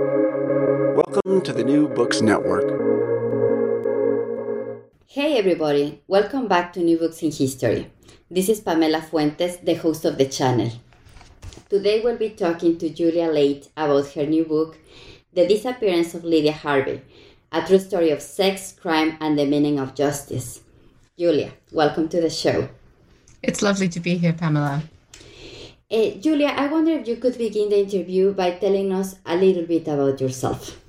Welcome to the New Books Network. Hey, everybody. Welcome back to New Books in History. This is Pamela Fuentes, the host of the channel. Today we'll be talking to Julia Laite about her new book, The Disappearance of Lydia Harvey, a true story of sex, crime, and the meaning of justice. Julia, welcome to the show. It's lovely to be here, Pamela. Uh, Julia, I wonder if you could begin the interview by telling us a little bit about yourself.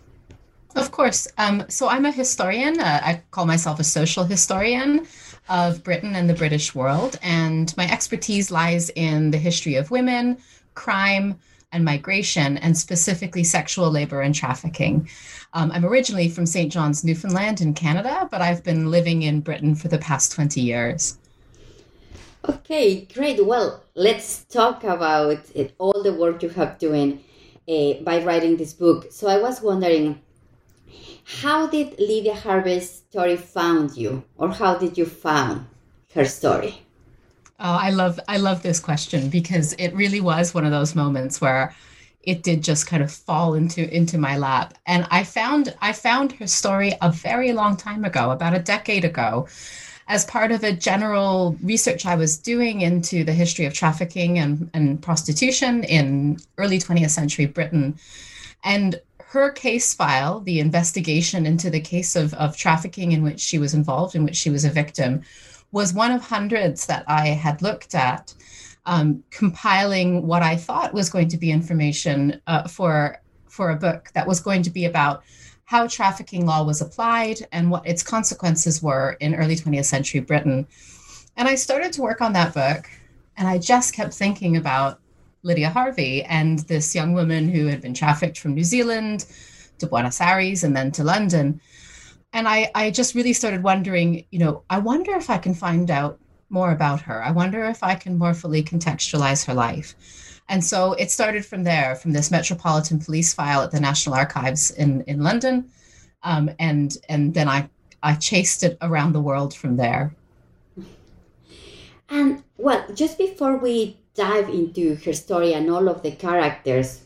Of course. Um, so I'm a historian. Uh, I call myself a social historian of Britain and the British world. And my expertise lies in the history of women, crime, and migration, and specifically sexual labor and trafficking. Um, I'm originally from St. John's, Newfoundland in Canada, but I've been living in Britain for the past 20 years. Okay, great. Well, let's talk about it, all the work you have doing uh, by writing this book. So I was wondering, how did Lydia Harvey's story found you, or how did you found her story? Oh, I love I love this question because it really was one of those moments where it did just kind of fall into into my lap and i found i found her story a very long time ago about a decade ago as part of a general research I was doing into the history of trafficking and, and prostitution in early 20th century Britain. And her case file, the investigation into the case of, of trafficking in which she was involved, in which she was a victim, was one of hundreds that I had looked at, um, compiling what I thought was going to be information uh, for for a book that was going to be about how trafficking law was applied and what its consequences were in early 20th century Britain. And I started to work on that book, and I just kept thinking about Lydia Harvey and this young woman who had been trafficked from New Zealand to Buenos Aires and then to London. And I, I just really started wondering, you know, I wonder if I can find out more about her. I wonder if I can more fully contextualize her life. And so it started from there, from this Metropolitan Police file at the National Archives in, in London. Um, and, and then I, I chased it around the world from there. And well, just before we dive into her story and all of the characters,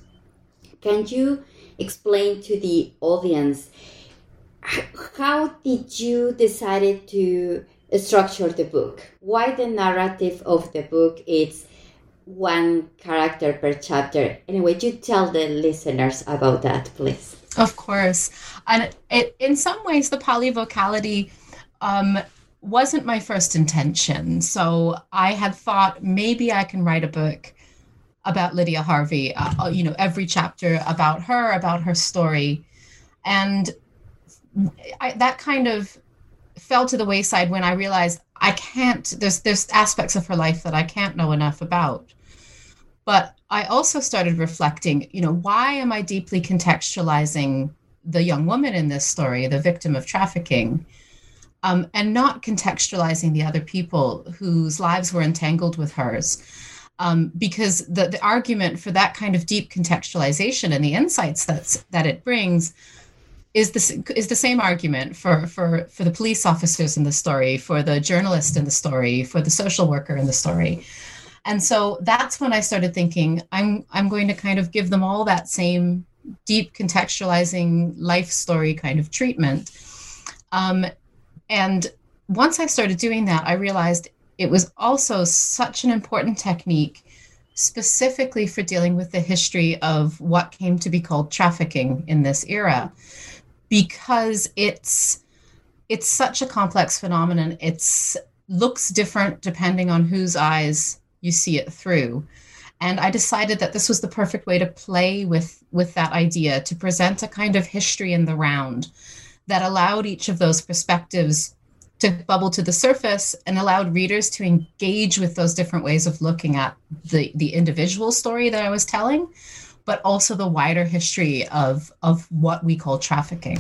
can you explain to the audience how did you decided to structure the book? Why the narrative of the book is one character per chapter. Anyway, you tell the listeners about that, please. Of course. And it, in some ways, the polyvocality um, wasn't my first intention. So I had thought maybe I can write a book about Lydia Harvey, uh, uh you know, every chapter about her, about her story. And I, that kind of fell to the wayside when I realized I can't, there's, there's aspects of her life that I can't know enough about. But I also started reflecting, you know, why am I deeply contextualizing the young woman in this story, the victim of trafficking, um, and not contextualizing the other people whose lives were entangled with hers? Um, because the, the argument for that kind of deep contextualization and the insights that's, that it brings is the, is the same argument for, for, for the police officers in the story, for the journalist in the story, for the social worker in the story. And so that's when I started thinking I'm I'm going to kind of give them all that same deep contextualizing life story kind of treatment. Um, and once I started doing that, I realized it was also such an important technique specifically for dealing with the history of what came to be called trafficking in this era because it's it's such a complex phenomenon it's looks different depending on whose eyes you see it through. And i decided that this was the perfect way to play with with that idea to present a kind of history in the round that allowed each of those perspectives to bubble to the surface and allowed readers to engage with those different ways of looking at the the individual story that i was telling but also the wider history of of what we call trafficking.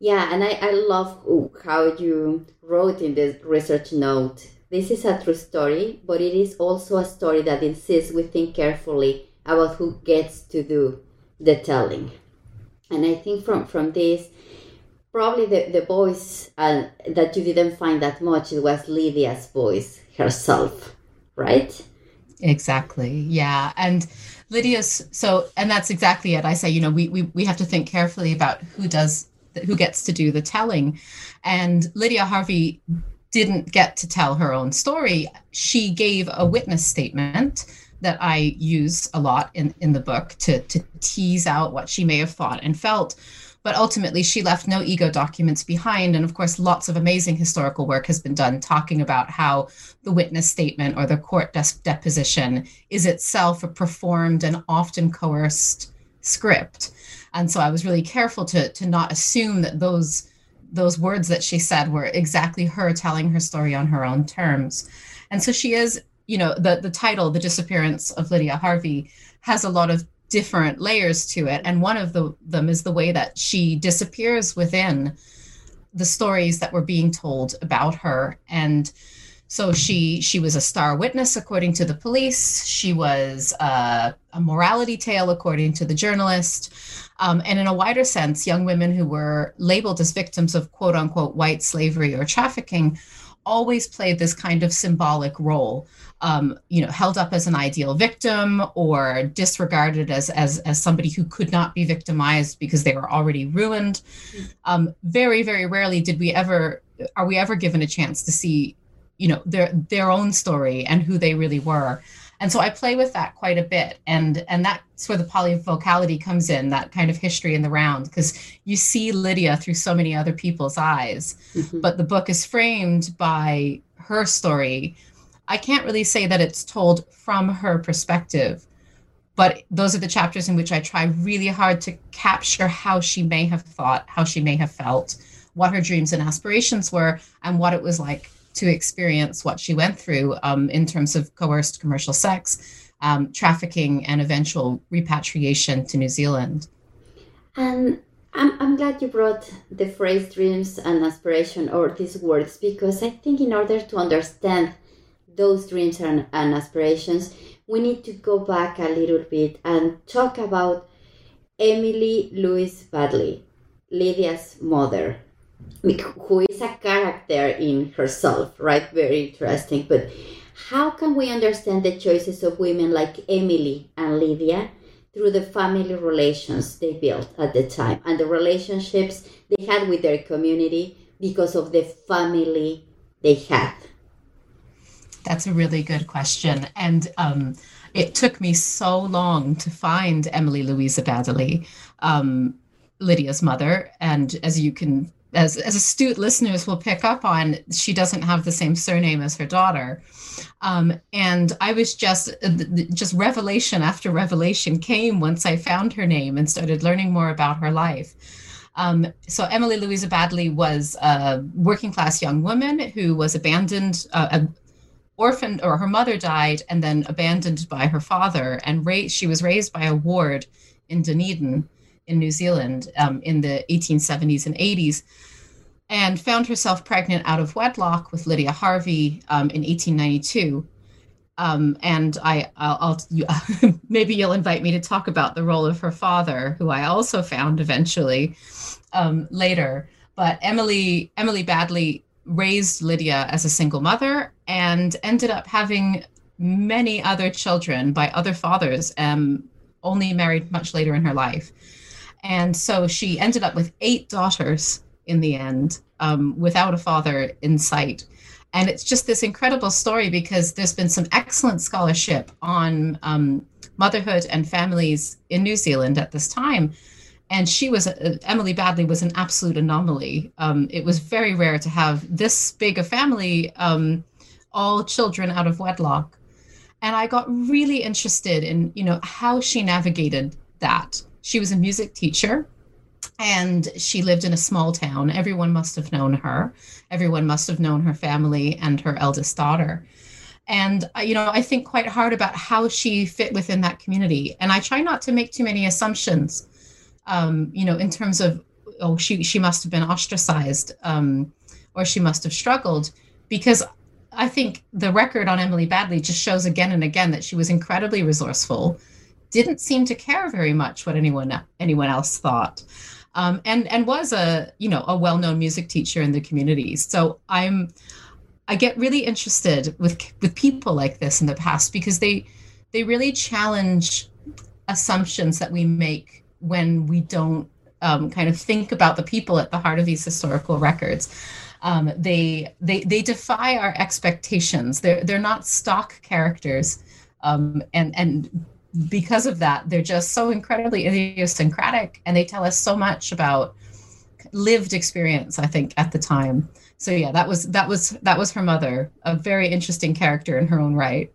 Yeah and i, I love how you wrote in this research note this is a true story, but it is also a story that insists we think carefully about who gets to do the telling. And I think from, from this, probably the, the voice uh, that you didn't find that much, it was Lydia's voice herself, right? Exactly. Yeah. And Lydia's so and that's exactly it. I say, you know, we we, we have to think carefully about who does who gets to do the telling. And Lydia Harvey didn't get to tell her own story. She gave a witness statement that I use a lot in, in the book to, to tease out what she may have thought and felt. But ultimately, she left no ego documents behind. And of course, lots of amazing historical work has been done talking about how the witness statement or the court deposition is itself a performed and often coerced script. And so I was really careful to, to not assume that those those words that she said were exactly her telling her story on her own terms. And so she is, you know, the the title, The Disappearance of Lydia Harvey, has a lot of different layers to it and one of the, them is the way that she disappears within the stories that were being told about her and so she she was a star witness according to the police. She was uh, a morality tale according to the journalist. Um, and in a wider sense young women who were labeled as victims of quote unquote white slavery or trafficking always played this kind of symbolic role um, you know, held up as an ideal victim or disregarded as, as, as somebody who could not be victimized because they were already ruined. Um, very, very rarely did we ever, are we ever given a chance to see, you know, their, their own story and who they really were. And so I play with that quite a bit. And, and that's where the polyvocality comes in, that kind of history in the round, because you see Lydia through so many other people's eyes. Mm-hmm. But the book is framed by her story I can't really say that it's told from her perspective, but those are the chapters in which I try really hard to capture how she may have thought, how she may have felt, what her dreams and aspirations were, and what it was like to experience what she went through um, in terms of coerced commercial sex, um, trafficking, and eventual repatriation to New Zealand. And I'm, I'm glad you brought the phrase dreams and aspiration or these words because I think in order to understand those dreams and, and aspirations, we need to go back a little bit and talk about Emily Louise Baddeley, Lydia's mother, who is a character in herself, right? Very interesting. But how can we understand the choices of women like Emily and Lydia through the family relations they built at the time and the relationships they had with their community because of the family they had? That's a really good question. And um, it took me so long to find Emily Louisa Baddeley, um, Lydia's mother. And as you can, as, as astute listeners will pick up on, she doesn't have the same surname as her daughter. Um, and I was just, just revelation after revelation came once I found her name and started learning more about her life. Um, so Emily Louisa Baddeley was a working class young woman who was abandoned, uh, orphaned or her mother died and then abandoned by her father and raised she was raised by a ward in Dunedin in New Zealand um, in the 1870s and 80s and found herself pregnant out of wedlock with Lydia Harvey um, in 1892 um, and I, I'll, I'll you, maybe you'll invite me to talk about the role of her father, who I also found eventually um, later. But Emily Emily Baddeley raised Lydia as a single mother and ended up having many other children by other fathers, um, only married much later in her life. And so she ended up with eight daughters in the end, um, without a father in sight. And it's just this incredible story because there's been some excellent scholarship on um, motherhood and families in New Zealand at this time and she was uh, Emily Baddeley was an absolute anomaly. Um, it was very rare to have this big a family, um, all children out of wedlock, and I got really interested in you know how she navigated that. She was a music teacher, and she lived in a small town. Everyone must have known her. Everyone must have known her family and her eldest daughter. And uh, you know, I think quite hard about how she fit within that community, and I try not to make too many assumptions um, you know, in terms of oh, she she must have been ostracized um, or she must have struggled, because I think the record on Emily Baddeley just shows again and again that she was incredibly resourceful, didn't seem to care very much what anyone anyone else thought. Um, and and was a you know a well-known music teacher in the community. So I'm I get really interested with with people like this in the past because they they really challenge assumptions that we make when we don't um, kind of think about the people at the heart of these historical records. Um, they they they defy our expectations. They're they're not stock characters, um, and and because of that, they're just so incredibly idiosyncratic, and they tell us so much about lived experience. I think at the time. So yeah, that was that was that was her mother, a very interesting character in her own right.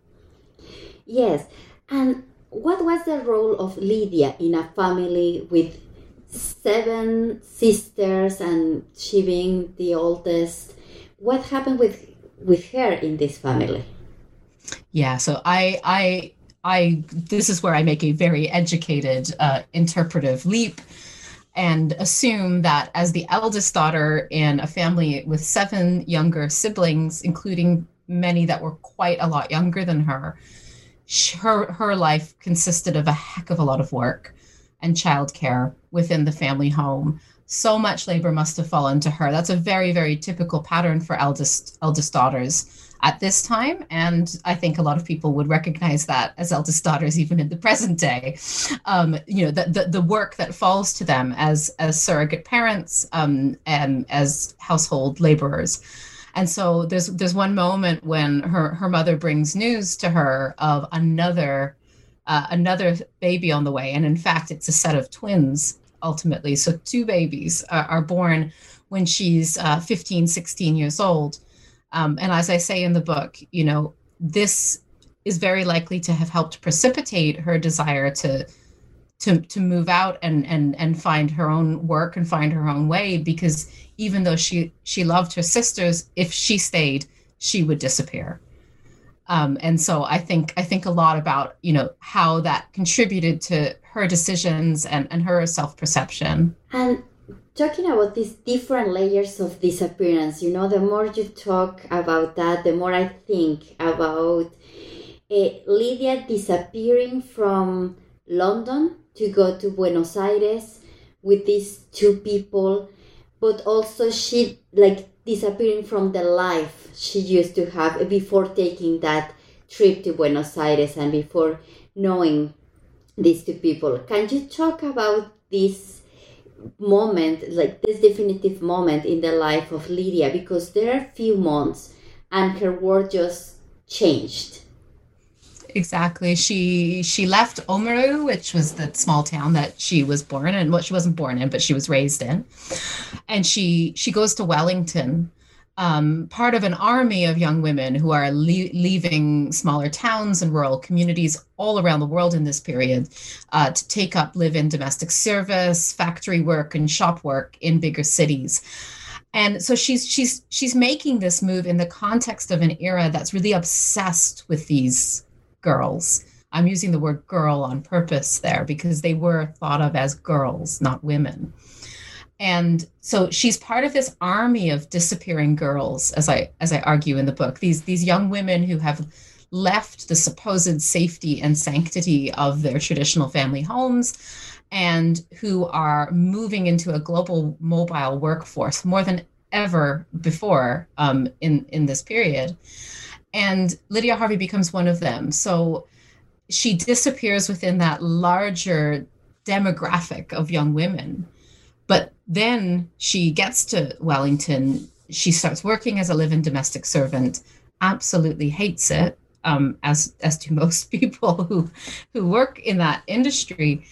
Yes, and what was the role of Lydia in a family with seven sisters and she being the oldest? What happened with with her in this family? Yeah, so I I I this is where I make a very educated uh, interpretive leap and assume that as the eldest daughter in a family with seven younger siblings, including many that were quite a lot younger than her, her her life consisted of a heck of a lot of work and childcare within the family home. So much labor must have fallen to her. That's a very very typical pattern for eldest eldest daughters at this time. And I think a lot of people would recognize that as eldest daughters, even in the present day. Um, you know, the, the, the, work that falls to them as, as surrogate parents um, and as household laborers. And so there's there's one moment when her, her mother brings news to her of another uh, another baby on the way. And in fact, it's a set of twins ultimately. So two babies are, are born when she's uh, 15, 16 years old. Um, and as I say in the book, you know, this is very likely to have helped precipitate her desire to to to move out and and and find her own work and find her own way because even though she she loved her sisters if she stayed she would disappear. Um, and so i think i think a lot about you know how that contributed to her decisions and and her self-perception. And talking about these different layers of disappearance, you know, the more you talk about that, the more I think about uh, Lydia disappearing from London to go to Buenos Aires with these two people, but also she like disappearing from the life she used to have before taking that trip to Buenos Aires and before knowing these two people. Can you talk about this? Moment, like this definitive moment in the life of Lydia, because there are few months and her world just changed. Exactly. She she left Oamaru, which was the small town that she was born in. Well, she wasn't born in, but she was raised in. And she she goes to Wellington um, part of an army of young women who are le- leaving smaller towns and rural communities all around the world in this period uh, to take up live in domestic service, factory work, and shop work in bigger cities. And so she's she's she's making this move in the context of an era that's really obsessed with these girls. I'm using the word girl on purpose there because they were thought of as girls, not women and so she's part of this army of disappearing girls as i as i argue in the book. These these young women who have left the supposed safety and sanctity of their traditional family homes and who are moving into a global mobile workforce more than ever before um, in in this period. And lydia harvey becomes one of them. So she disappears within that larger demographic of young women but then she gets to Wellington. She starts working as a live-in domestic servant. Absolutely hates it, um, as as do most people who who work in that industry.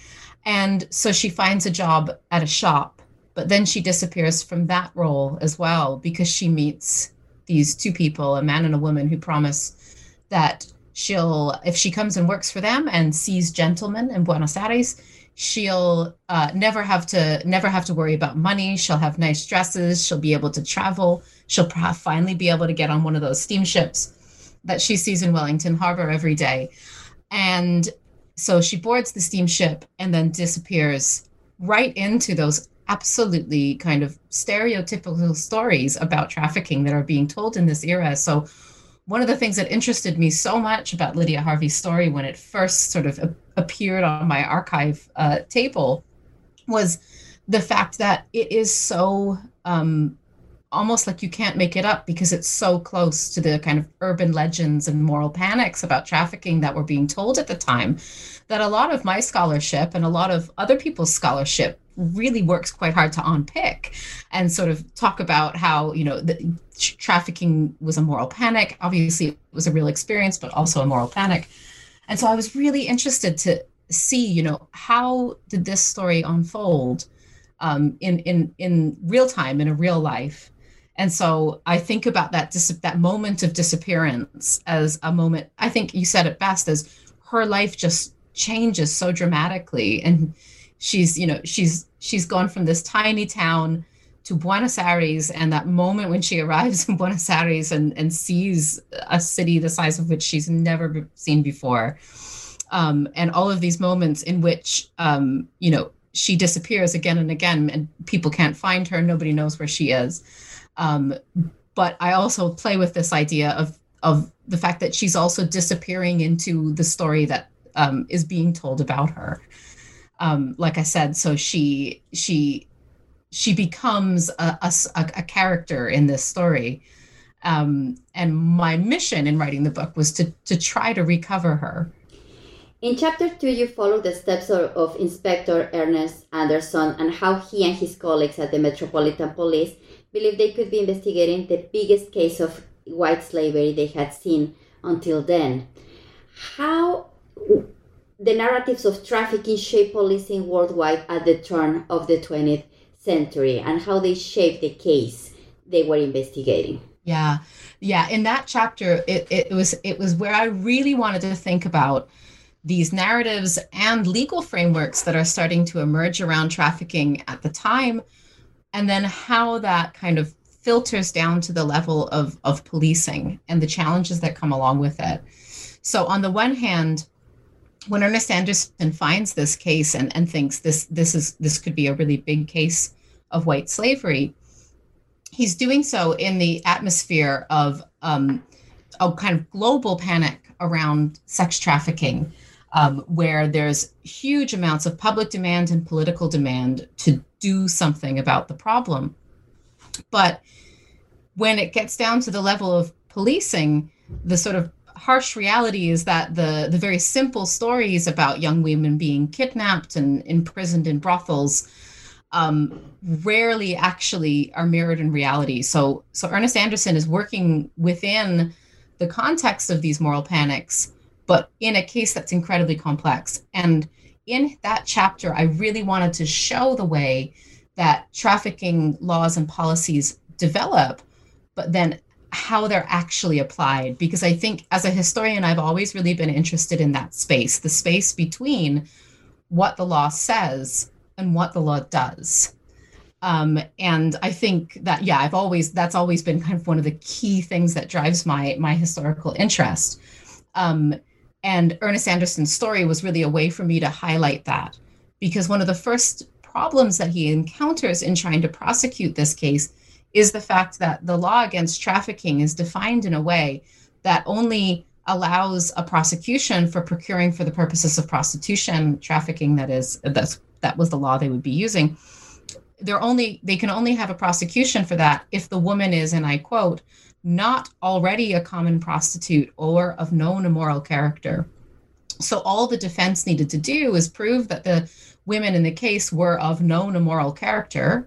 And so she finds a job at a shop, but then she disappears from that role as well because she meets these two people, a man and a woman, who promise that she'll, if she comes and works for them and sees gentlemen in Buenos Aires, she'll uh, never have to never have to worry about money. She'll have nice dresses. She'll be able to travel. She'll finally be able to get on one of those steamships that she sees in wellington harbor every day. And so she boards the steamship and then disappears right into those absolutely kind of stereotypical stories about trafficking that are being told in this era. So one of the things that interested me so much about Lydia Harvey's story when it first sort of a- appeared on my archive uh, table was the fact that it is so um, almost like you can't make it up because it's so close to the kind of urban legends and moral panics about trafficking that were being told at the time that a lot of my scholarship and a lot of other people's scholarship really works quite hard to unpick and sort of talk about how you know the trafficking was a moral panic. Obviously it was a real experience but also a moral panic. And so i was really interested to see you know how did this story unfold um, in in in real time in a real life and so I think about that dis- that moment of disappearance as a moment. I think you said it best as her life just changes so dramatically, and she's you know she's she's gone from this tiny town to Buenos Aires, and that moment when she arrives in Buenos Aires and and sees a city the size of which she's never seen before, um, and all of these moments in which um, you know she disappears again and again, and people can't find her, nobody knows where she is um, but I also play with this idea of of the fact that she's also disappearing into the story that um, is being told about her. Um, like I said, so she she she becomes a, a, a character in this story. Um, and my mission in writing the book was to to try to recover her. In chapter two, you follow the steps of, of Inspector Ernest Anderson and how he and his colleagues at the Metropolitan Police believed they could be investigating the biggest case of white slavery they had seen until then. How the narratives of trafficking shape policing worldwide at the turn of the 20th century and how they shaped the case they were investigating. Yeah. Yeah. In that chapter, it, it was it was where I really wanted to think about these narratives and legal frameworks that are starting to emerge around trafficking at the time and then how that kind of filters down to the level of, of policing and the challenges that come along with it. So on the one hand, when Ernest Anderson finds this case and, and thinks this this is this could be a really big case of white slavery, he's doing so in the atmosphere of um, a kind of global panic around sex trafficking, um, where there's huge amounts of public demand and political demand to do something about the problem. But when it gets down to the level of policing, the sort of harsh reality is that the the very simple stories about young women being kidnapped and imprisoned in brothels um, rarely actually are mirrored in reality. So so Ernest Anderson is working within the context of these moral panics, but in a case that's incredibly complex. And in that chapter, I really wanted to show the way that trafficking laws and policies develop, but then how they're actually applied. Because I think as a historian, I've always really been interested in that space the space between what the law says and what the law does. Um, and I think that yeah, I've always that's always been kind of one of the key things that drives my my historical interest. Um, and Ernest Anderson's story was really a way for me to highlight that. Because one of the first problems that he encounters in trying to prosecute this case is the fact that the law against trafficking is defined in a way that only allows a prosecution for procuring for the purposes of prostitution trafficking that is that's that was the law they would be using. They're only they can only have a prosecution for that if the woman is and i quote not already a common prostitute or of known immoral character. So all the defense needed to do is prove that the women in the case were of known immoral character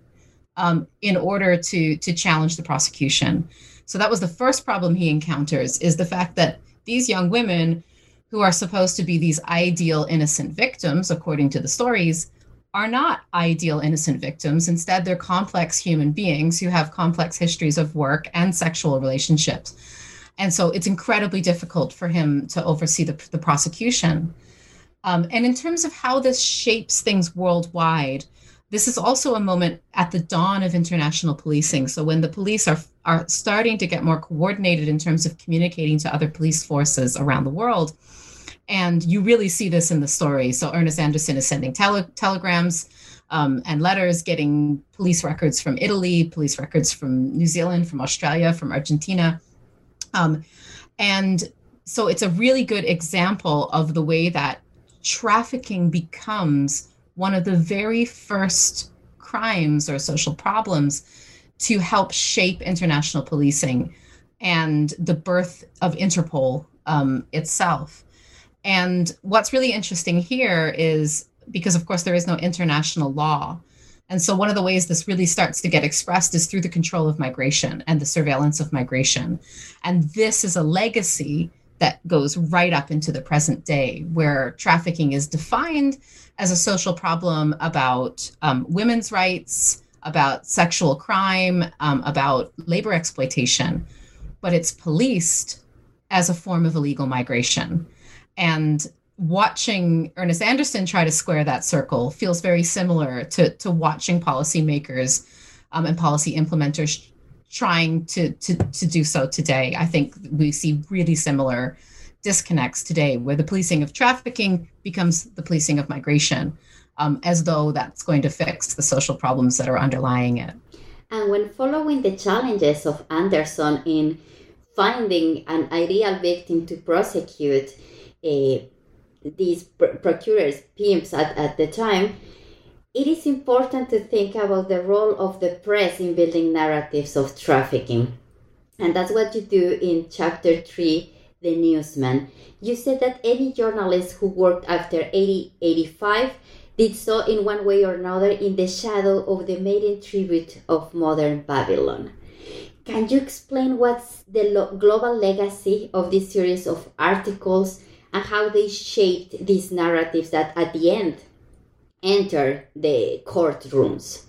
um, in order to to challenge the prosecution. So that was the first problem he encounters is the fact that these young women who are supposed to be these ideal innocent victims according to the stories are not ideal innocent victims. Instead, they're complex human beings who have complex histories of work and sexual relationships. And so it's incredibly difficult for him to oversee the, the prosecution. Um, and in terms of how this shapes things worldwide, this is also a moment at the dawn of international policing. So when the police are, are starting to get more coordinated in terms of communicating to other police forces around the world, and you really see this in the story. So Ernest Anderson is sending tele- telegrams um, and letters, getting police records from Italy, police records from New Zealand, from Australia, from Argentina. Um, and so it's a really good example of the way that trafficking becomes one of the very first crimes or social problems to help shape international policing and the birth of Interpol um, itself. And what's really interesting here is because, of course, there is no international law. And so, one of the ways this really starts to get expressed is through the control of migration and the surveillance of migration. And this is a legacy that goes right up into the present day, where trafficking is defined as a social problem about um, women's rights, about sexual crime, um, about labor exploitation, but it's policed as a form of illegal migration. And watching Ernest Anderson try to square that circle feels very similar to, to watching policymakers um, and policy implementers trying to, to, to do so today. I think we see really similar disconnects today where the policing of trafficking becomes the policing of migration, um, as though that's going to fix the social problems that are underlying it. And when following the challenges of Anderson in finding an ideal victim to prosecute Uh, these pr- procurers, pimps at, at the time, it is important to think about the role of the press in building narratives of trafficking. And that's what you do in chapter 3, The Newsman. You said that any journalist who worked after 1885 did so in one way or another in the shadow of the maiden tribute of modern Babylon. Can you explain what's the lo- global legacy of this series of articles and how they shaped these narratives that at the end enter the courtrooms?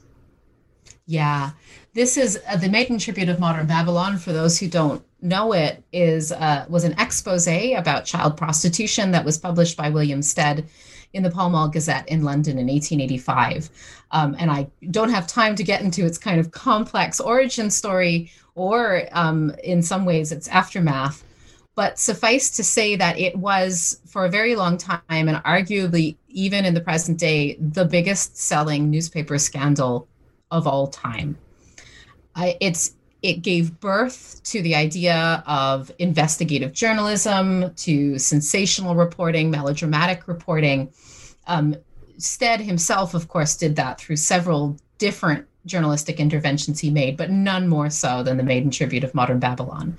Yeah, this is uh, the maiden tribute of modern Babylon. For those who don't know it, is uh, was an expose about child prostitution that was published by William Stead in the Pall Mall Gazette in London in 1885. Um, and I don't have time to get into its kind of complex origin story or, um, in some ways, its aftermath. But suffice to say that it was, for a very long time, and arguably even in the present day, the biggest selling newspaper scandal of all time. I, it's it gave birth to the idea of investigative journalism, to sensational reporting, melodramatic reporting. Um, Stead himself, of course, did that through several different journalistic interventions he made, but none more so than the maiden tribute of modern Babylon.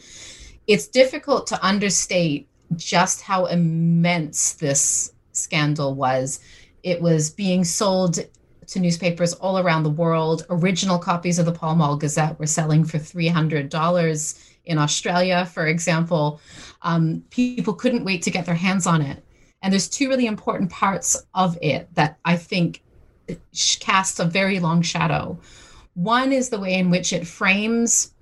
It's difficult to understate just how immense this scandal was. It was being sold to newspapers all around the world. Original copies of the Pall Mall Gazette were selling for $300 in Australia, for example. Um, people couldn't wait to get their hands on it. And there's two really important parts of it that I think casts a very long shadow. One is the way in which it frames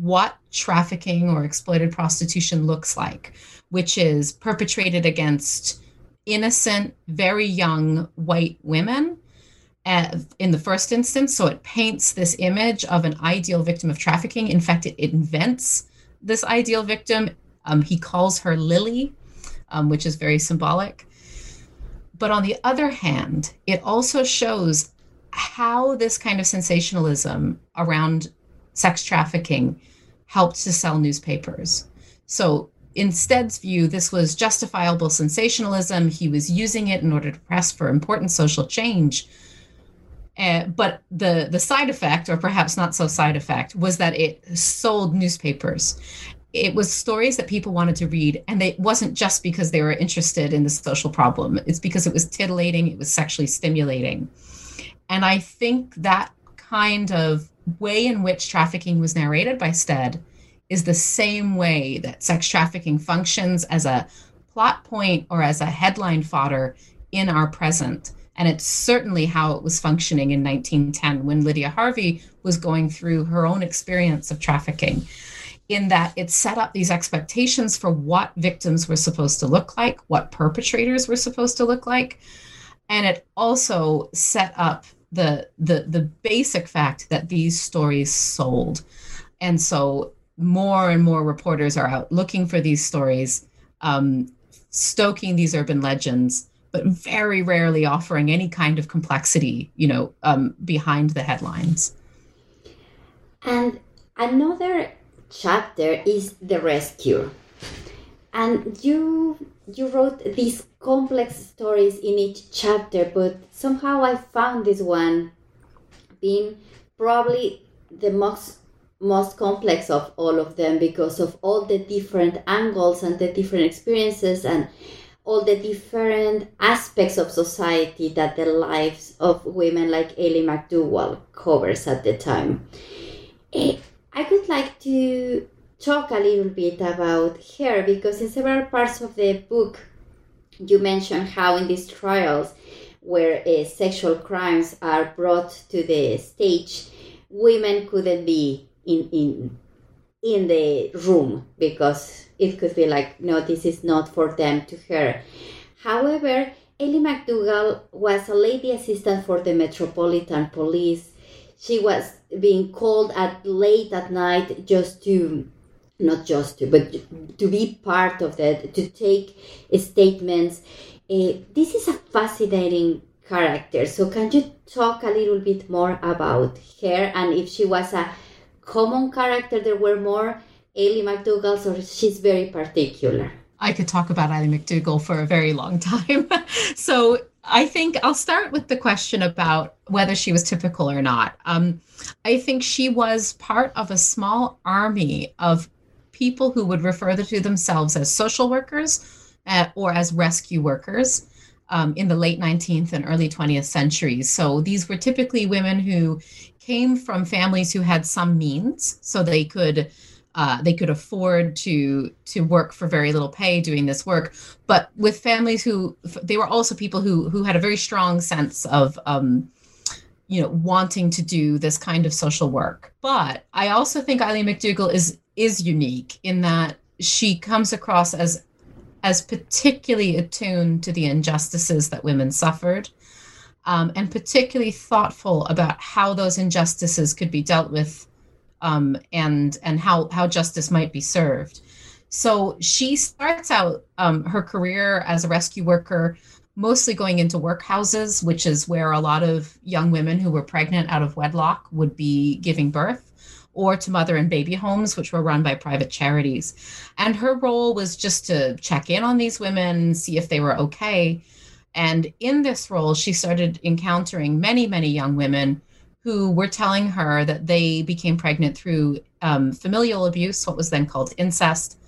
what trafficking or exploited prostitution looks like, which is perpetrated against innocent, very young white women in the first instance. So it paints this image of an ideal victim of trafficking. In fact, it, invents this ideal victim. Um, he calls her Lily, um, which is very symbolic. But on the other hand, it also shows how this kind of sensationalism around sex trafficking helped to sell newspapers. So in Stead's view, this was justifiable sensationalism. He was using it in order to press for important social change. Uh, but the the side effect, or perhaps not so side effect, was that it sold newspapers. It was stories that people wanted to read, and it wasn't just because they were interested in the social problem. It's because it was titillating, it was sexually stimulating, and I think that kind of way in which trafficking was narrated by Stead is the same way that sex trafficking functions as a plot point or as a headline fodder in our present and it's certainly how it was functioning in 1910 when Lydia Harvey was going through her own experience of trafficking, in that it set up these expectations for what victims were supposed to look like, what perpetrators were supposed to look like. And it also set up the, the, the basic fact that these stories sold. And so more and more reporters are out looking for these stories, um, stoking these urban legends but very rarely offering any kind of complexity, you know, um, behind the headlines. And another chapter is the rescue. And you you wrote these complex stories in each chapter, but somehow I found this one being probably the most most complex of all of them because of all the different angles and the different experiences and all the different aspects of society that the lives of women like Eilidh MacDougall covers at the time. Eh, I would like to talk a little bit about her because in several parts of the book you mention how in these trials where uh, sexual crimes are brought to the stage women couldn't be in in in the room because it could be like no this is not for them to hear however Eilidh MacDougall was a lady assistant for the metropolitan police. She was being called at late at night just to not just to but to be part of that to take statements uh, this is a fascinating character so can you talk a little bit more about her and if she was a common character there were more Eilidh MacDougalls or she's very particular I could talk about Eilidh MacDougall for a very long time. so I think I'll start with the question about whether she was typical or not. Um, I think she was part of a small army of people who would refer to themselves as social workers uh, or as rescue workers um, in the late 19th and early 20th centuries. So these were typically women who came from families who had some means, so they could. Uh, they could afford to to work for very little pay doing this work, but with families who they were also people who who had a very strong sense of um, you know wanting to do this kind of social work. But I also think Eilidh MacDougall is is unique in that she comes across as as particularly attuned to the injustices that women suffered um, and particularly thoughtful about how those injustices could be dealt with um, and and how how justice might be served so she starts out um, her career as a rescue worker mostly going into workhouses which is where a lot of young women who were pregnant out of wedlock would be giving birth or to mother and baby homes, which were run by private charities. And her role was just to check in on these women, see if they were okay. And in this role, she started encountering many, many young women who were telling her that they became pregnant through um, familial abuse, what was then called incest,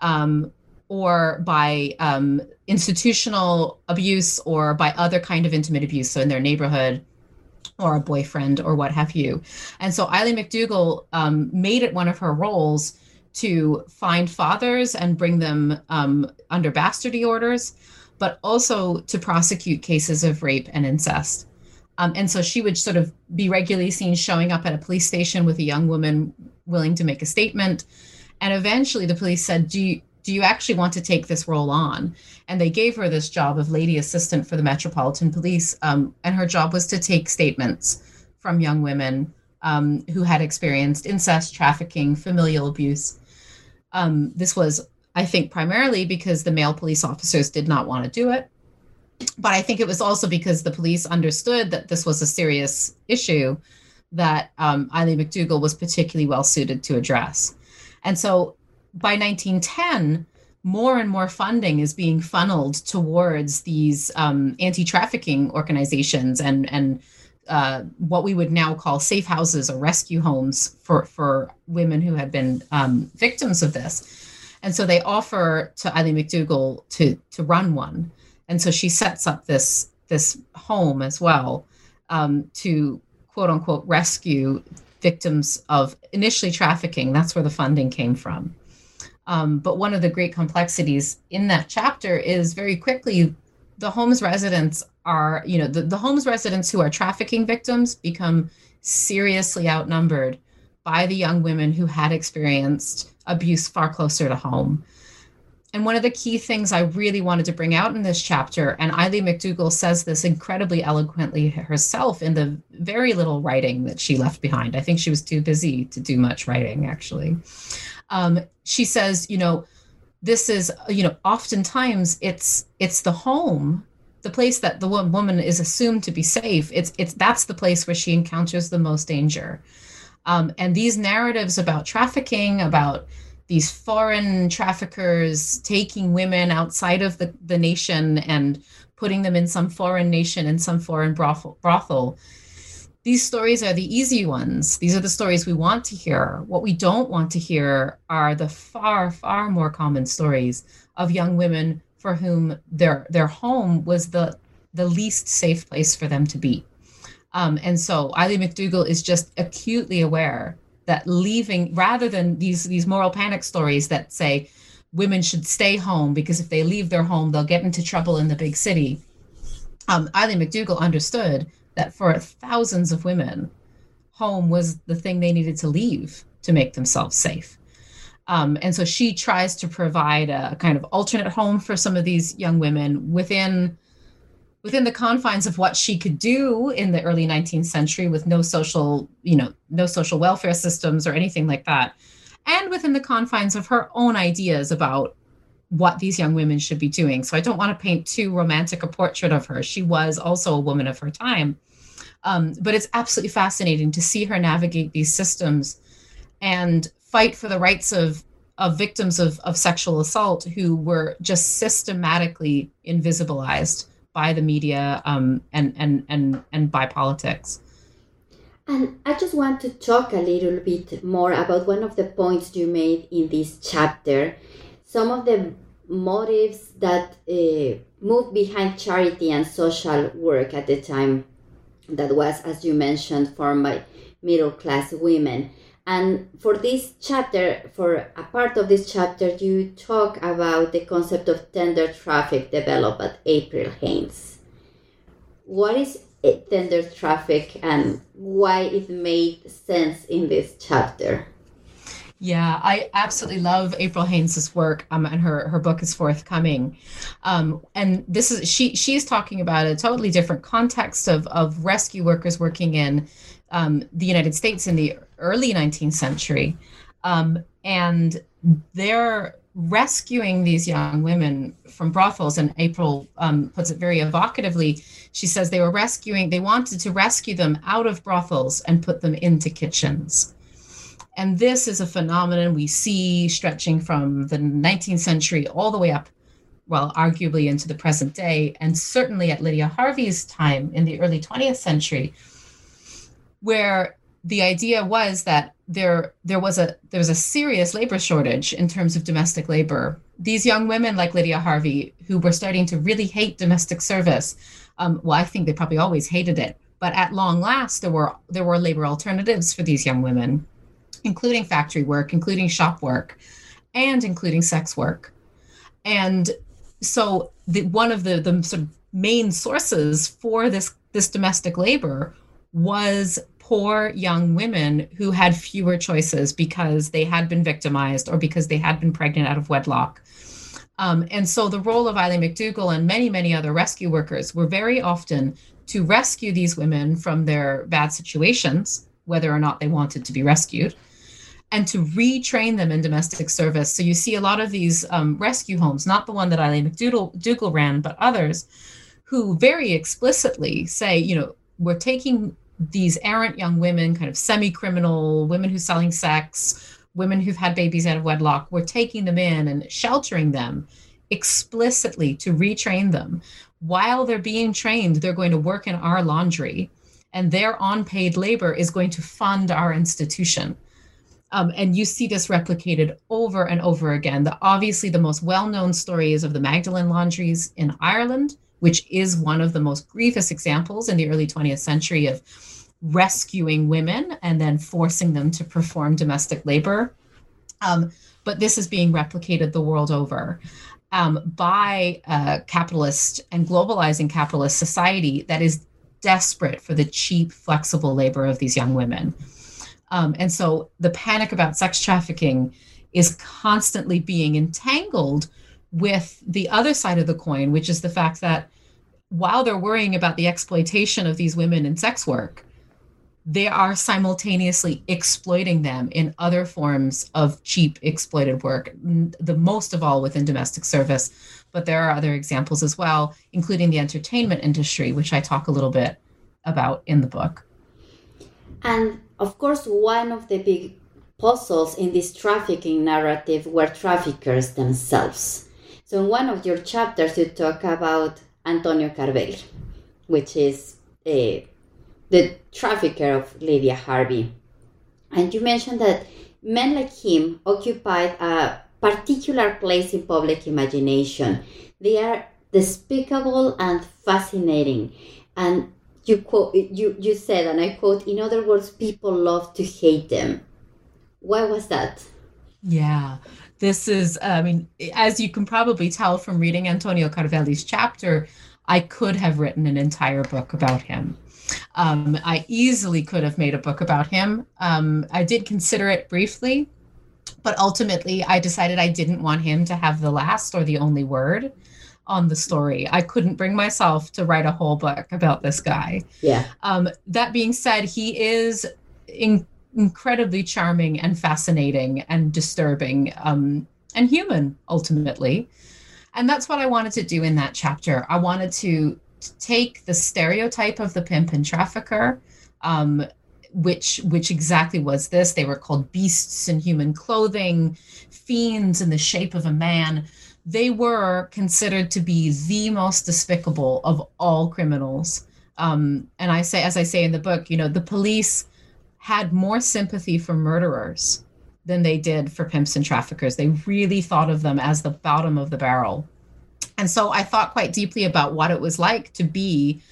um, or by um, institutional abuse or by other kind of intimate abuse, so in their neighborhood or a boyfriend or what have you. And so Eilidh MacDougall um, made it one of her roles to find fathers and bring them um, under bastardy orders, but also to prosecute cases of rape and incest. Um, and so she would sort of be regularly seen showing up at a police station with a young woman willing to make a statement. And eventually the police said, Do you, do you actually want to take this role on? And they gave her this job of lady assistant for the Metropolitan Police. Um, and her job was to take statements from young women um, who had experienced incest, trafficking, familial abuse. Um, this was, I think, primarily because the male police officers did not want to do it. But I think it was also because the police understood that this was a serious issue that um, Eilidh MacDougall was particularly well suited to address. And so by 1910, more and more funding is being funneled towards these um, anti-trafficking organizations and and uh, what we would now call safe houses or rescue homes for for women who had been um, victims of this. And so they offer to Eilidh MacDougall to to run one, and so she sets up this this home as well um, to quote unquote rescue victims of initially trafficking. That's where the funding came from. Um, but one of the great complexities in that chapter is very quickly the homes residents are, you know, the, the homes residents who are trafficking victims become seriously outnumbered by the young women who had experienced abuse far closer to home. And one of the key things I really wanted to bring out in this chapter, and Eilidh MacDougall says this incredibly eloquently herself in the very little writing that she left behind. I think she was too busy to do much writing, actually um, she says, you know, this is, you know, oftentimes it's it's the home, the place that the woman is assumed to be safe. It's it's that's the place where she encounters the most danger. Um, and these narratives about trafficking, about these foreign traffickers taking women outside of the, the nation and putting them in some foreign nation in some foreign brothel, brothel these stories are the easy ones. These are the stories we want to hear. What we don't want to hear are the far, far more common stories of young women for whom their their home was the the least safe place for them to be. Um, and so Eilidh MacDougall is just acutely aware that leaving, rather than these these moral panic stories that say women should stay home because if they leave their home, they'll get into trouble in the big city. Um, Eilidh MacDougall understood that for thousands of women, home was the thing they needed to leave to make themselves safe. Um, and so she tries to provide a kind of alternate home for some of these young women within within the confines of what she could do in the early 19th century with no social, you know, no social welfare systems or anything like that. And within the confines of her own ideas about what these young women should be doing. So I don't want to paint too romantic a portrait of her. She was also a woman of her time. Um, but it's absolutely fascinating to see her navigate these systems and fight for the rights of of victims of, of sexual assault who were just systematically invisibilized by the media um, and, and, and, and by politics. And I just want to talk a little bit more about one of the points you made in this chapter. Some of the motives that uh, moved behind charity and social work at the time that was, as you mentioned, formed by middle class women. And for this chapter, for a part of this chapter, you talk about the concept of tender traffic developed by April Haynes. What is tender traffic and why it made sense in this chapter? Yeah, I absolutely love April Haynes's work, um, and her her book is forthcoming. Um, and this is she she's talking about a totally different context of of rescue workers working in um, the United States in the early 19th century. Um, and they're rescuing these young women from brothels. And April um, puts it very evocatively. She says they were rescuing, they wanted to rescue them out of brothels and put them into kitchens. And this is a phenomenon we see stretching from the 19th century all the way up, well, arguably into the present day, and certainly at Lydia Harvey's time in the early 20th century where the idea was that there there was a there was a serious labor shortage in terms of domestic labor. These young women like Lydia Harvey, who were starting to really hate domestic service, um, well, I think they probably always hated it, but at long last, there were there were labor alternatives for these young women, including factory work, including shop work, and including sex work, and so the, one of the the sort of main sources for this this domestic labor was poor young women who had fewer choices because they had been victimized or because they had been pregnant out of wedlock. Um, and so the role of Eilidh MacDougall and many, many other rescue workers were very often to rescue these women from their bad situations, whether or not they wanted to be rescued, and to retrain them in domestic service. So you see a lot of these um, rescue homes, not the one that Eilidh MacDougall ran, but others, who very explicitly say, you know, we're taking these errant young women, kind of semi criminal women who's selling sex, women who've had babies out of wedlock, we're taking them in and sheltering them explicitly to retrain them. While they're being trained, they're going to work in our laundry, and their unpaid labor is going to fund our institution. Um, and you see this replicated over and over again. The obviously the most well-known story is of the Magdalen laundries in Ireland, which is one of the most grievous examples in the early 20th century of rescuing women and then forcing them to perform domestic labor. Um, but this is being replicated the world over um, by capitalist and globalizing capitalist society that is desperate for the cheap, flexible labor of these young women. Um, and so the panic about sex trafficking is constantly being entangled with the other side of the coin, which is the fact that while they're worrying about the exploitation of these women in sex work, they are simultaneously exploiting them in other forms of cheap exploited work, the most of all within domestic service. But there are other examples as well, including the entertainment industry, which I talk a little bit about in the book. And of course, one of the big puzzles in this trafficking narrative were traffickers themselves. So, in one of your chapters, you talk about Antonio Carvelli, which is a the trafficker of Lydia Harvey. And you mentioned that men like him occupied a particular place in public imagination. They are despicable and fascinating. And you quote you, you said, and I quote, in other words, people love to hate them. Why was that? Yeah. This is, I mean, as you can probably tell from reading Antonio Carvelli's chapter, I could have written an entire book about him. Um, I easily could have made a book about him. Um, I did consider it briefly, but ultimately I decided I didn't want him to have the last or the only word on the story. I couldn't bring myself to write a whole book about this guy. Yeah. Um, that being said, he is in- incredibly charming and fascinating and disturbing um, and human ultimately. And that's what I wanted to do in that chapter. I wanted to take the stereotype of the pimp and trafficker, um, which which exactly was this. They were called beasts in human clothing, fiends in the shape of a man. They were considered to be the most despicable of all criminals. Um, and I say, as I say in the book, you know, the police had more sympathy for murderers than they did for pimps and traffickers. They really thought of them as the bottom of the barrel. And so I thought quite deeply about what it was like to be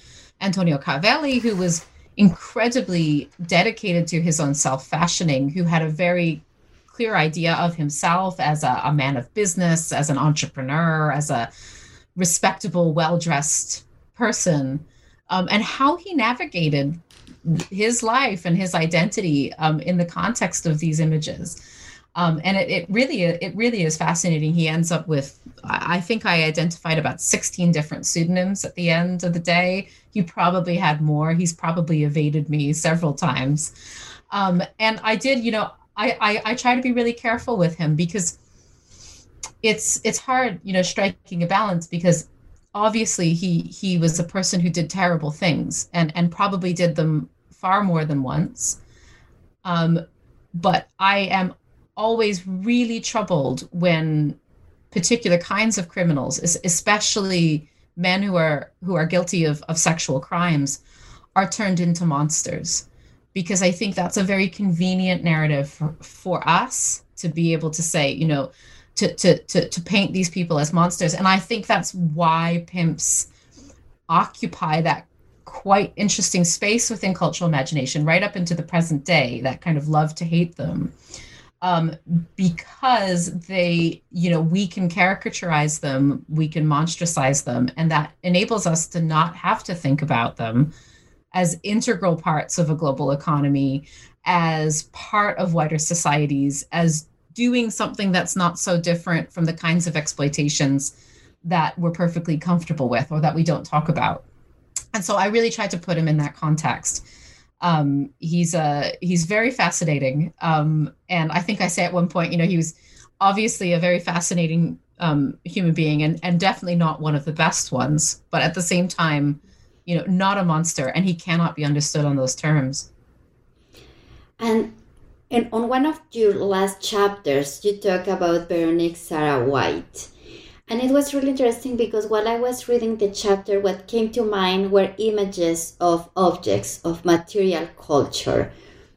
Antonio Carvelli, who was incredibly dedicated to his own self fashioning, who had a very clear idea of himself as a, a man of business, as an entrepreneur, as a respectable, well dressed person, um, and how he navigated his life and his identity um, in the context of these images. Um, and it, it really it really is fascinating. He ends up with I think I identified about 16 different pseudonyms at the end of the day. He probably had more. He's probably evaded me several times. Um, and I did, you know, I, I I try to be really careful with him because it's it's hard, you know, striking a balance because obviously he he was a person who did terrible things and and probably did them far more than once. Um, but I am always really troubled when particular kinds of criminals, especially men who are who are guilty of, of sexual crimes, are turned into monsters. Because I think that's a very convenient narrative for, for us to be able to say, you know, to, to to to paint these people as monsters. And I think that's why pimps occupy that quite interesting space within cultural imagination right up into the present day, that kind of love to hate them um, because they, you know, we can caricaturize them, we can monstrosize them, and that enables us to not have to think about them as integral parts of a global economy, as part of wider societies, as doing something that's not so different from the kinds of exploitations that we're perfectly comfortable with or that we don't talk about. And so I really tried to put him in that context. Um, he's a he's very fascinating. Um, and i think i say at one point you know he was obviously a very fascinating um, human being and, and definitely not one of the best ones. But at the same time you know not a monster and he cannot be understood on those terms. And and on one of your last chapters you talk about veronique sarah white. And it was really interesting because while I was reading the chapter, what came to mind were images of objects of material culture.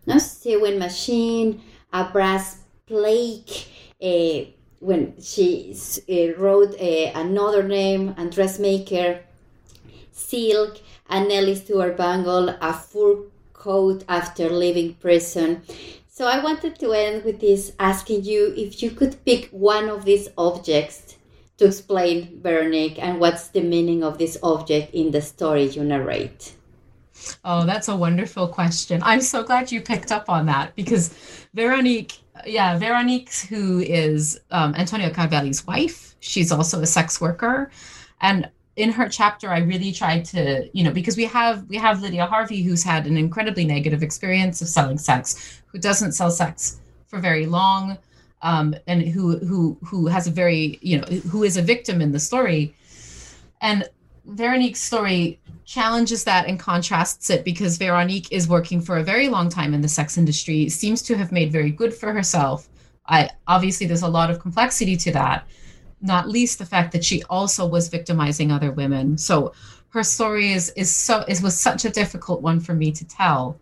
No sewing machine, a brass plate, uh, when she uh, wrote uh, another name, and dressmaker, silk, a Nellie Stewart bangle, a fur coat after leaving prison. So I wanted to end with this asking you if you could pick one of these objects to explain Veronique and what's the meaning of this object in the story you narrate? Oh, that's a wonderful question. I'm so glad you picked up on that because Veronique, yeah, Veronique, who is um, Antonio Carvelli's wife, she's also a sex worker. And in her chapter, I really tried to, you know, because we have we have Lydia Harvey, who's had an incredibly negative experience of selling sex, who doesn't sell sex for very long, um, and who who who has a very you know who is a victim in the story. And veronique's story challenges that and contrasts it because veronique is working for a very long time in the sex industry seems to have made very good for herself. I obviously there's a lot of complexity to that not least the fact that she also was victimizing other women so her story is is so it was such a difficult one for me to tell.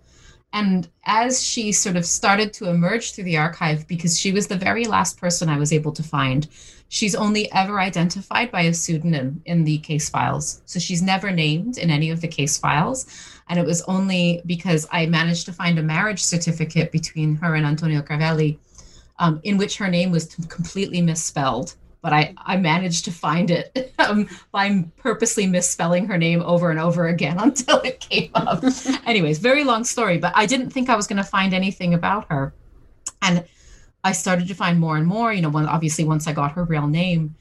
And as she sort of started to emerge through the archive, because she was the very last person I was able to find, she's only ever identified by a pseudonym in the case files. So she's never named in any of the case files. And it was only because I managed to find a marriage certificate between her and Antonio Carvelli, um, in which her name was completely misspelled but I, I managed to find it um, by purposely misspelling her name over and over again until it came up. Anyways, very long story, but I didn't think I was going to find anything about her. And I started to find more and more, you know, when, obviously once I got her real name.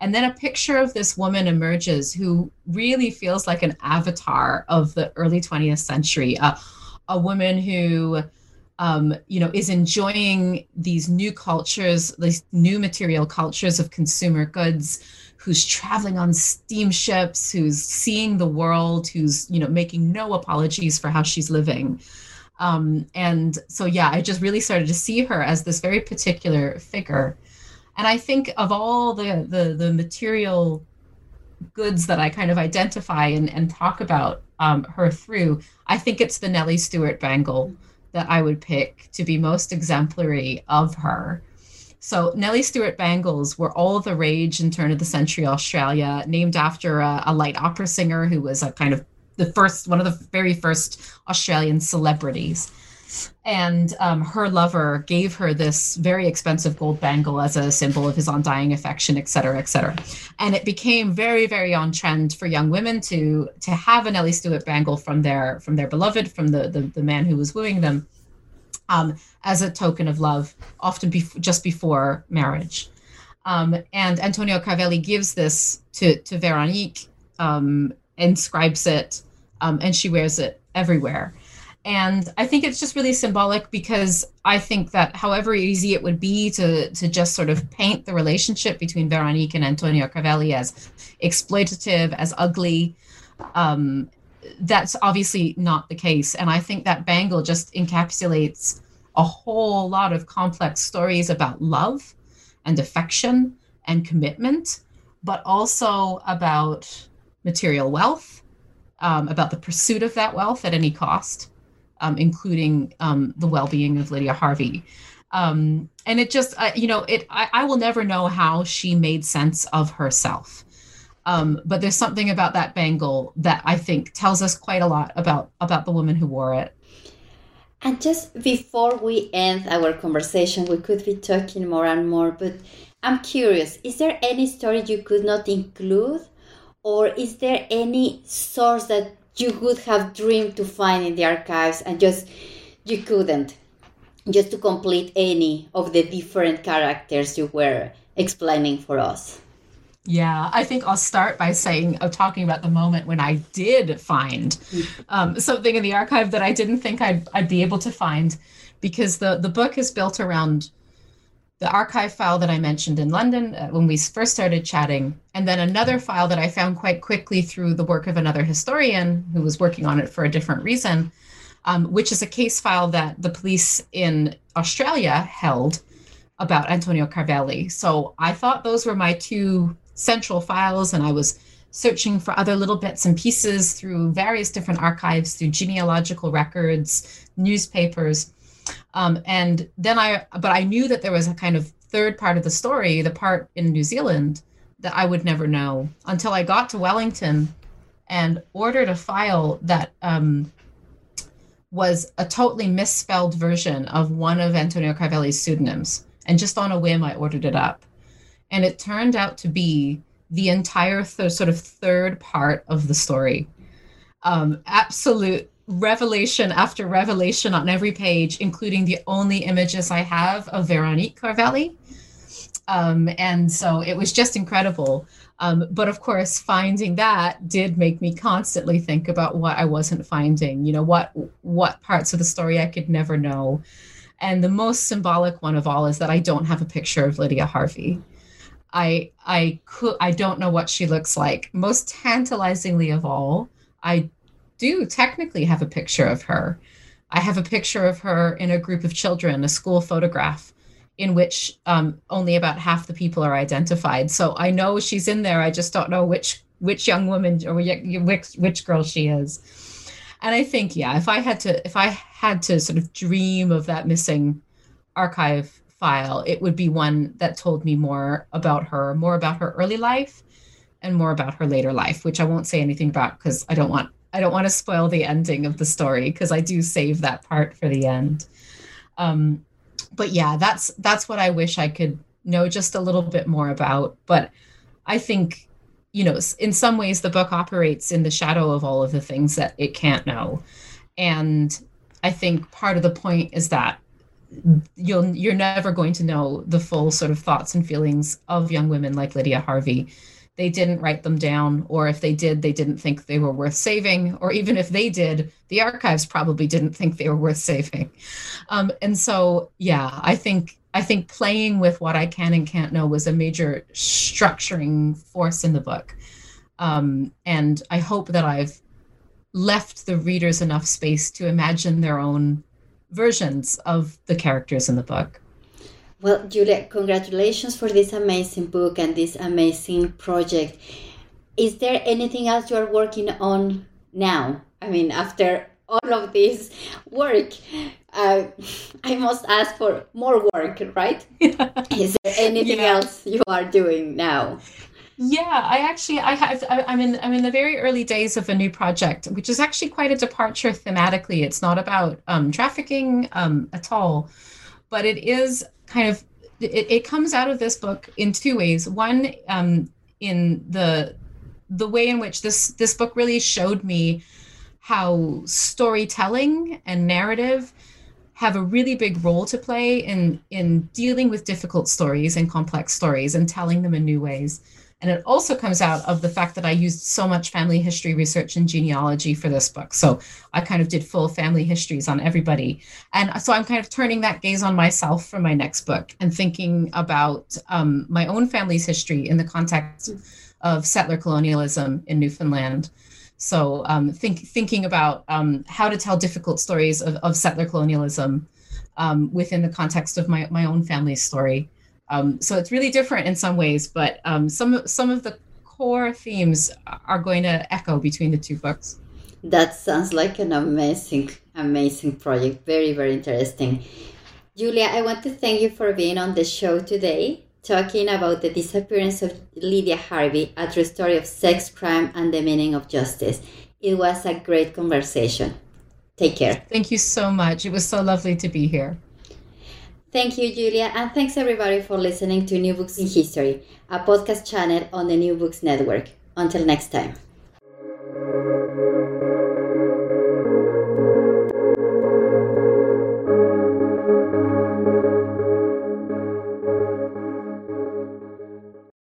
And then a picture of this woman emerges who really feels like an avatar of the early 20th century, uh, a woman who um, you know, is enjoying these new cultures, these new material cultures of consumer goods, who's traveling on steamships, who's seeing the world, who's, you know, making no apologies for how she's living. Um, and so, yeah, I just really started to see her as this very particular figure. And I think of all the the, the material goods that I kind of identify and, and talk about um, her through, I think it's the Nellie Stewart bangle that I would pick to be most exemplary of her. So Nellie Stewart bangles were all the rage in turn of the century Australia, named after a, a light opera singer who was a kind of the first, one of the very first Australian celebrities and um, her lover gave her this very expensive gold bangle as a symbol of his undying affection et cetera et cetera. And it became very very on trend for young women to to have an Nellie Stewart bangle from their from their beloved from the the, the man who was wooing them um, as a token of love often bef- just before marriage. Um, and Antonio Carvelli gives this to to Veronique um, inscribes it um, and she wears it everywhere and i think it's just really symbolic because i think that however easy it would be to to just sort of paint the relationship between veronique and antonio carvelli as exploitative as ugly um, that's obviously not the case. And i think that bangle just encapsulates a whole lot of complex stories about love and affection and commitment but also about material wealth um, about the pursuit of that wealth at any cost um, including um, the well-being of Lydia Harvey. Um, and it just, uh, you know, it. I, I, will never know how she made sense of herself. Um, but there's something about that bangle that I think tells us quite a lot about about the woman who wore it. And just before we end our conversation, we could be talking more and more, but I'm curious is there any story you could not include? Or is there any source that you would have dreamed to find in the archives and just you couldn't. Just to complete any of the different characters you were explaining for us. Yeah i think i'll start by saying of talking about the moment when i did find um, something in the archive that i didn't think I'd, I'd be able to find because the, the book is built around the archive file that I mentioned in London uh, when we first started chatting, and then another file that I found quite quickly through the work of another historian who was working on it for a different reason, um, which is a case file that the police in Australia held about Antonio Carvelli. So I thought those were my two central files, and I was searching for other little bits and pieces through various different archives, through genealogical records, newspapers um, and then I, but I knew that there was a kind of third part of the story, the part in New Zealand that I would never know until I got to Wellington and ordered a file that um, was a totally misspelled version of one of Antonio Carvelli's pseudonyms. And just on a whim, I ordered it up. And it turned out to be the entire th- sort of third part of the story. Um, absolute revelation after revelation on every page, including the only images I have of Veronique Carvelli. Um, and so it was just incredible. Um, but of course, finding that did make me constantly think about what I wasn't finding. You know, what what parts of the story I could never know. And the most symbolic one of all is that I don't have a picture of Lydia Harvey. I I could I don't know what she looks like. Most tantalizingly of all, I do technically have a picture of her. I have a picture of her in a group of children, a school photograph, in which um, only about half the people are identified. So I know she's in there. I just don't know which which young woman or which which girl she is. And I think, yeah, if I had to if I had to sort of dream of that missing archive file, it would be one that told me more about her, more about her early life and more about her later life, which I won't say anything about because I don't want I don't want to spoil the ending of the story because I do save that part for the end. Um, but yeah, that's that's what I wish I could know just a little bit more about. But I think, you know, in some ways, the book operates in the shadow of all of the things that it can't know, and I think part of the point is that you'll you're never going to know the full sort of thoughts and feelings of young women like Lydia Harvey they didn't write them down, or if they did, they didn't think they were worth saving, or even if they did, the archives probably didn't think they were worth saving. Um, and so, yeah, I think I think playing with what I can and can't know was a major structuring force in the book, um, and I hope that I've left the readers enough space to imagine their own versions of the characters in the book. Well, Julia, congratulations for this amazing book and this amazing project. Is there anything else you are working on now? I mean, after all of this work, uh, I must ask for more work, right? Is there anything yeah. else you are doing now? Yeah, I actually I have I'm in I'm in the very early days of a new project, which is actually quite a departure thematically. It's not about um, trafficking um, at all, but it is kind of it, it comes out of this book in two ways. One, um, in the the way in which this this book really showed me how storytelling and narrative have a really big role to play in in dealing with difficult stories and complex stories and telling them in new ways. And it also comes out of the fact that I used so much family history research and genealogy for this book. So I kind of did full family histories on everybody. And so I'm kind of turning that gaze on myself for my next book and thinking about um, my own family's history in the context of settler colonialism in Newfoundland. So um, think, thinking about um, how to tell difficult stories of, of settler colonialism um, within the context of my, my own family's story. Um, so it's really different in some ways, but um, some some of the core themes are going to echo between the two books. That sounds like an amazing, amazing project. Very, very interesting. Julia, I want to thank you for being on the show today, talking about the disappearance of Lydia Harvey, a true story of sex, crime, and the meaning of justice. It was a great conversation. Take care. Thank you so much. It was so lovely to be here. Thank you, Julia, and thanks everybody for listening to New Books in History, a podcast channel on the New Books Network. Until next time.